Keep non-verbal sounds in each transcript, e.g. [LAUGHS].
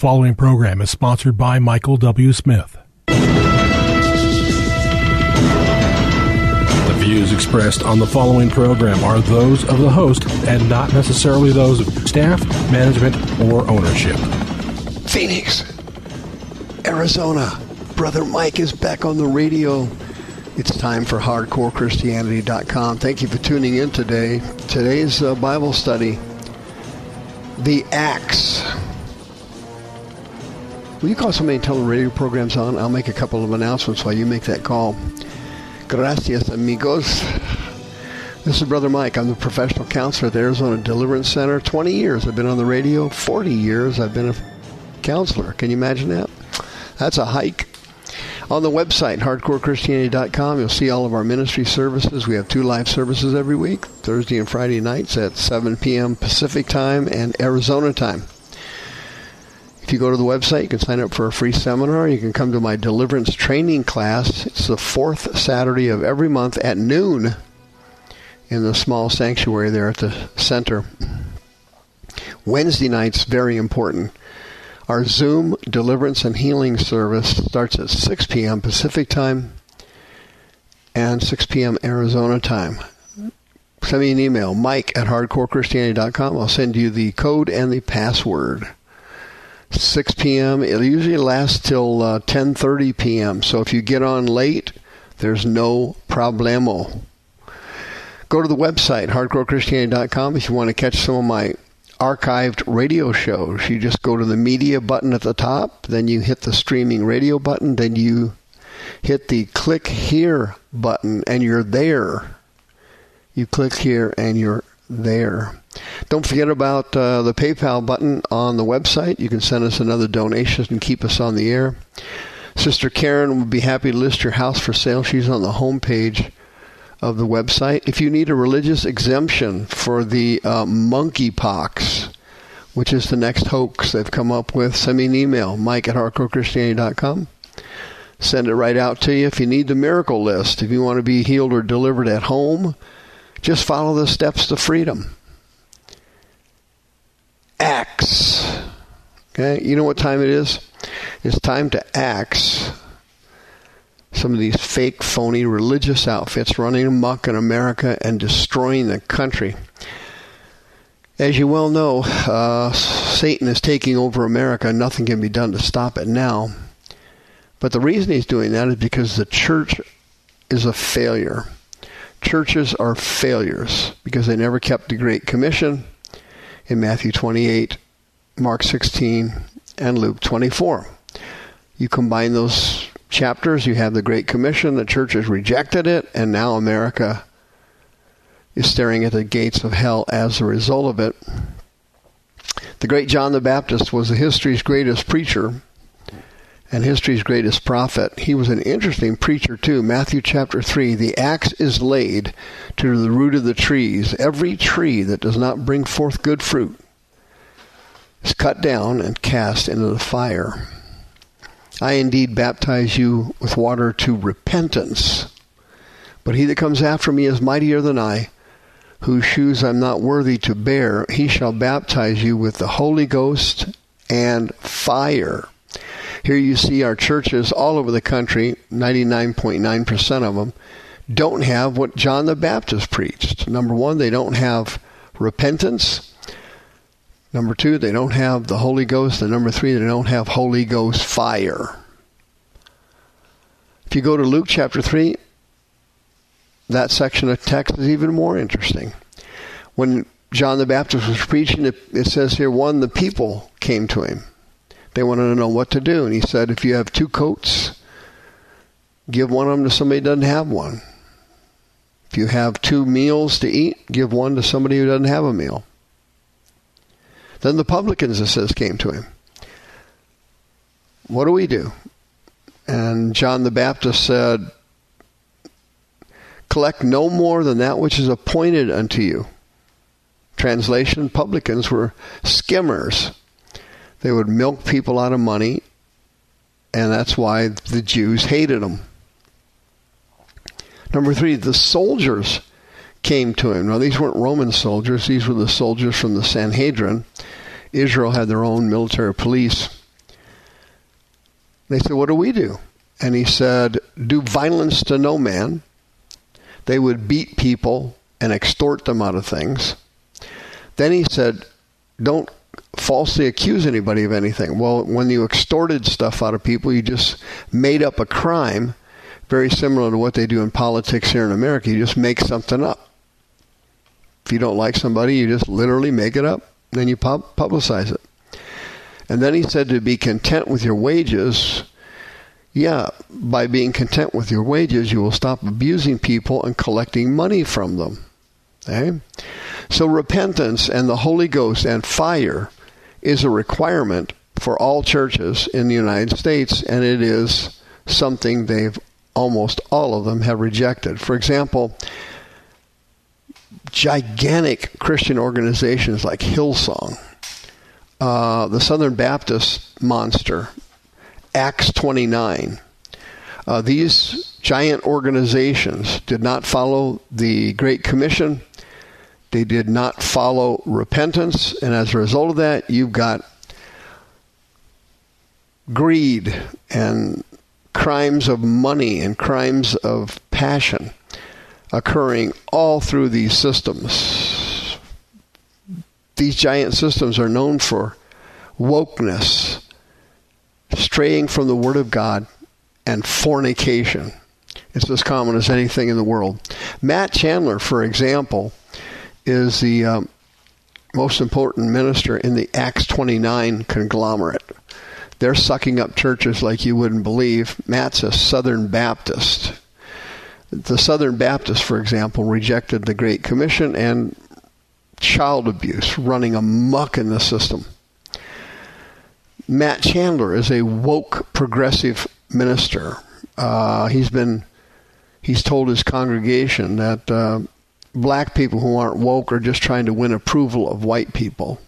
following program is sponsored by Michael W. Smith. The views expressed on the following program are those of the host and not necessarily those of staff, management, or ownership. Phoenix, Arizona. Brother Mike is back on the radio. It's time for HardcoreChristianity.com. Thank you for tuning in today. Today's uh, Bible study, The Acts. Will you call somebody and tell the radio program's on? I'll make a couple of announcements while you make that call. Gracias, amigos. This is Brother Mike. I'm the professional counselor at the Arizona Deliverance Center. 20 years I've been on the radio. 40 years I've been a counselor. Can you imagine that? That's a hike. On the website, hardcorechristianity.com, you'll see all of our ministry services. We have two live services every week, Thursday and Friday nights at 7 p.m. Pacific time and Arizona time. If you go to the website, you can sign up for a free seminar. You can come to my deliverance training class. It's the fourth Saturday of every month at noon in the small sanctuary there at the center. Wednesday nights, very important. Our Zoom deliverance and healing service starts at 6 p.m. Pacific time and 6 p.m. Arizona time. Send me an email, mike at hardcorechristianity.com. I'll send you the code and the password. 6 p.m. It usually lasts till uh, 10:30 p.m. So if you get on late, there's no problemo. Go to the website hardcorechristianity.com if you want to catch some of my archived radio shows. You just go to the media button at the top, then you hit the streaming radio button, then you hit the click here button and you're there. You click here and you're there. Don't forget about uh, the PayPal button on the website. You can send us another donation and keep us on the air. Sister Karen would be happy to list your house for sale. She's on the home page of the website. If you need a religious exemption for the uh, monkeypox, which is the next hoax they've come up with, send me an email, mike at hardcorechristianity.com. Send it right out to you. If you need the miracle list, if you want to be healed or delivered at home, just follow the steps to freedom. Acts. Okay, you know what time it is? It's time to axe some of these fake, phony religious outfits running amok in America and destroying the country. As you well know, uh, Satan is taking over America. Nothing can be done to stop it now. But the reason he's doing that is because the church is a failure. Churches are failures because they never kept the Great Commission in Matthew 28, Mark 16, and Luke 24. You combine those chapters, you have the Great Commission, the church has rejected it, and now America is staring at the gates of hell as a result of it. The great John the Baptist was the history's greatest preacher and history's greatest prophet. He was an interesting preacher too. Matthew chapter 3, the axe is laid to the root of the trees. Every tree that does not bring forth good fruit is cut down and cast into the fire. I indeed baptize you with water to repentance. But he that comes after me is mightier than I, whose shoes I'm not worthy to bear. He shall baptize you with the Holy Ghost and fire. Here you see our churches all over the country, 99.9% of them, don't have what John the Baptist preached. Number one, they don't have repentance. Number two, they don't have the Holy Ghost. And number three, they don't have Holy Ghost fire. If you go to Luke chapter 3, that section of text is even more interesting. When John the Baptist was preaching, it, it says here, one, the people came to him. They wanted to know what to do. And he said, if you have two coats, give one of them to somebody who doesn't have one. If you have two meals to eat, give one to somebody who doesn't have a meal. Then the publicans, it says, came to him. What do we do? And John the Baptist said, Collect no more than that which is appointed unto you. Translation Publicans were skimmers. They would milk people out of money, and that's why the Jews hated them. Number three, the soldiers came to him. Now, these weren't Roman soldiers, these were the soldiers from the Sanhedrin. Israel had their own military police. They said, What do we do? And he said, Do violence to no man. They would beat people and extort them out of things. Then he said, Don't falsely accuse anybody of anything. Well, when you extorted stuff out of people, you just made up a crime, very similar to what they do in politics here in America. You just make something up. If you don't like somebody, you just literally make it up, then you pub- publicize it. And then he said to be content with your wages. Yeah, by being content with your wages, you will stop abusing people and collecting money from them. Okay? So repentance and the Holy Ghost and fire is a requirement for all churches in the United States, and it is something they've almost all of them have rejected. For example, gigantic Christian organizations like Hillsong, uh, the Southern Baptist monster, Acts 29. Uh, these giant organizations did not follow the Great Commission they did not follow repentance, and as a result of that, you've got greed and crimes of money and crimes of passion occurring all through these systems. These giant systems are known for wokeness, straying from the Word of God, and fornication. It's as common as anything in the world. Matt Chandler, for example, is the um, most important minister in the Acts 29 conglomerate. They're sucking up churches like you wouldn't believe. Matt's a Southern Baptist. The Southern Baptists, for example, rejected the Great Commission and child abuse running amuck in the system. Matt Chandler is a woke progressive minister. Uh, he's been he's told his congregation that uh, black people who aren't woke are just trying to win approval of white people.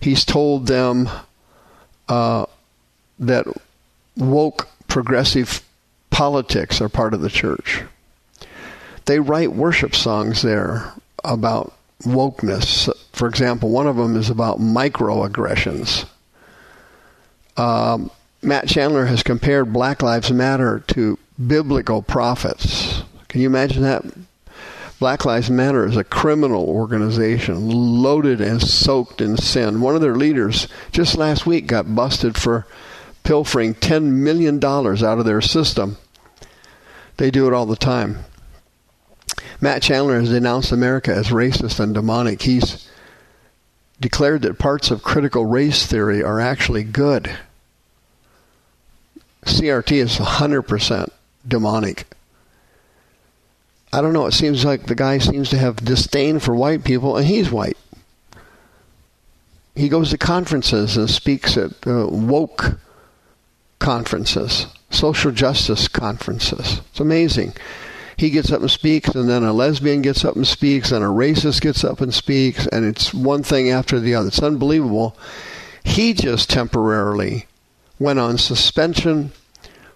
He's told them uh, that woke progressive politics are part of the church. They write worship songs there about wokeness. For example, one of them is about microaggressions. Um, Matt Chandler has compared Black Lives Matter to biblical prophets. Can you imagine that? Black Lives Matter is a criminal organization loaded and soaked in sin. One of their leaders just last week got busted for pilfering $10 million out of their system. They do it all the time. Matt Chandler has denounced America as racist and demonic. He's declared that parts of critical race theory are actually good. CRT is 100% demonic. I don't know. It seems like the guy seems to have disdain for white people, and he's white. He goes to conferences and speaks at uh, woke conferences, social justice conferences. It's amazing. He gets up and speaks, and then a lesbian gets up and speaks, and a racist gets up and speaks, and it's one thing after the other. It's unbelievable. He just temporarily went on suspension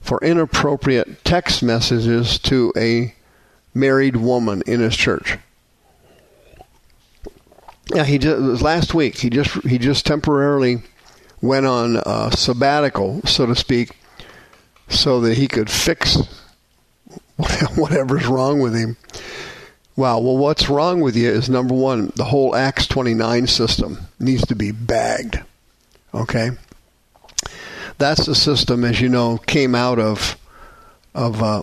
for inappropriate text messages to a married woman in his church. Yeah, he just, last week. He just he just temporarily went on a sabbatical, so to speak, so that he could fix [LAUGHS] whatever's wrong with him. Wow. Well, what's wrong with you is number one, the whole Acts 29 system needs to be bagged. Okay. That's the system, as you know, came out of of uh,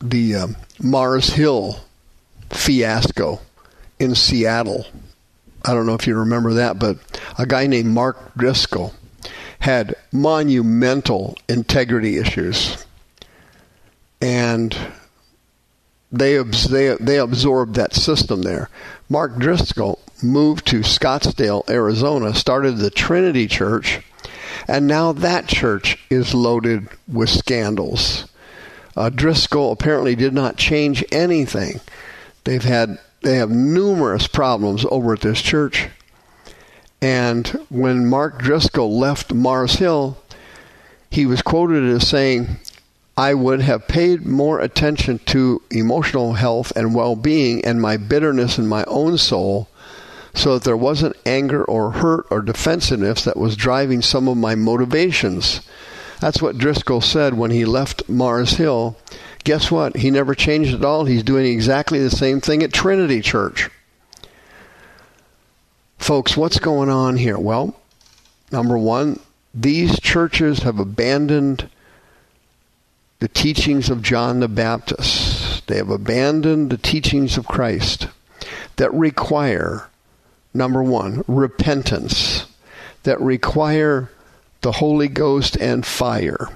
the uh, Mars Hill fiasco in Seattle. I don't know if you remember that, but a guy named Mark Driscoll had monumental integrity issues. And they, they, they absorbed that system there. Mark Driscoll moved to Scottsdale, Arizona, started the Trinity Church, and now that church is loaded with scandals uh, Driscoll apparently did not change anything. They've had they have numerous problems over at this church. And when Mark Driscoll left Mars Hill, he was quoted as saying, I would have paid more attention to emotional health and well being and my bitterness in my own soul so that there wasn't anger or hurt or defensiveness that was driving some of my motivations. That's what Driscoll said when he left Mars Hill. Guess what? He never changed at all. He's doing exactly the same thing at Trinity Church. Folks, what's going on here? Well, number one, these churches have abandoned the teachings of John the Baptist. They have abandoned the teachings of Christ that require, number one, repentance, that require the Holy Ghost and fire.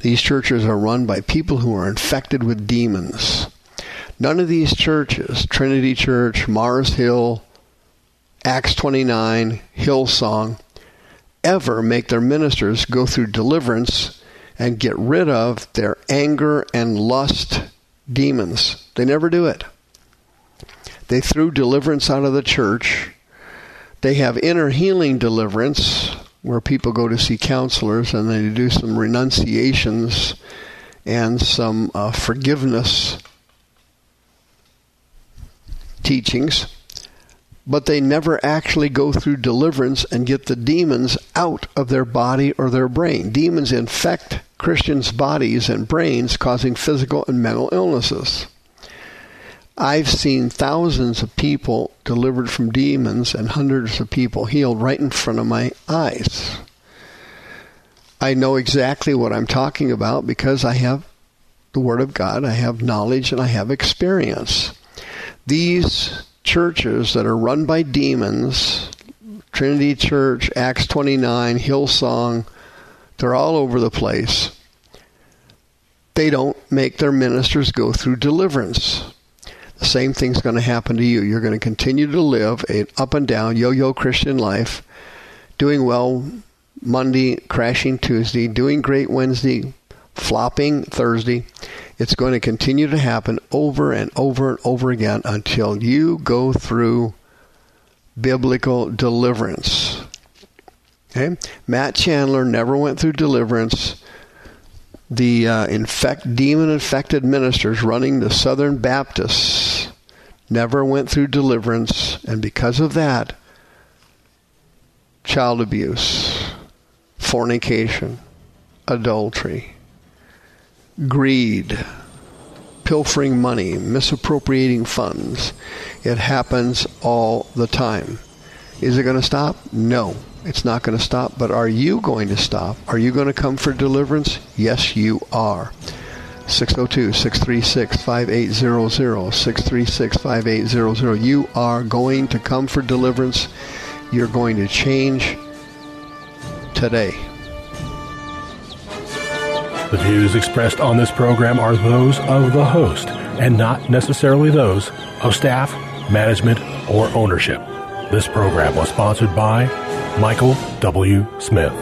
These churches are run by people who are infected with demons. None of these churches, Trinity Church, Mars Hill, Acts 29, Hillsong, ever make their ministers go through deliverance and get rid of their anger and lust demons. They never do it. They threw deliverance out of the church. They have inner healing deliverance where people go to see counselors and they do some renunciations and some uh, forgiveness teachings but they never actually go through deliverance and get the demons out of their body or their brain. Demons infect Christians' bodies and brains, causing physical and mental illnesses. I've seen thousands of people delivered from demons and hundreds of people healed right in front of my eyes. I know exactly what I'm talking about because I have the Word of God, I have knowledge, and I have experience. These churches that are run by demons, Trinity Church, Acts 29, Hillsong, they're all over the place. They don't make their ministers go through deliverance. Same thing's going to happen to you. You're going to continue to live an up and down yo yo Christian life, doing well Monday, crashing Tuesday, doing great Wednesday, flopping Thursday. It's going to continue to happen over and over and over again until you go through biblical deliverance. Okay? Matt Chandler never went through deliverance. The uh, infect, demon infected ministers running the Southern Baptists never went through deliverance, and because of that, child abuse, fornication, adultery, greed, pilfering money, misappropriating funds. It happens all the time. Is it going to stop? No, it's not going to stop. But are you going to stop? Are you going to come for deliverance? Yes, you are. 602 636 5800. 636 5800. You are going to come for deliverance. You're going to change today. The views expressed on this program are those of the host and not necessarily those of staff, management, or ownership. This program was sponsored by Michael W. Smith.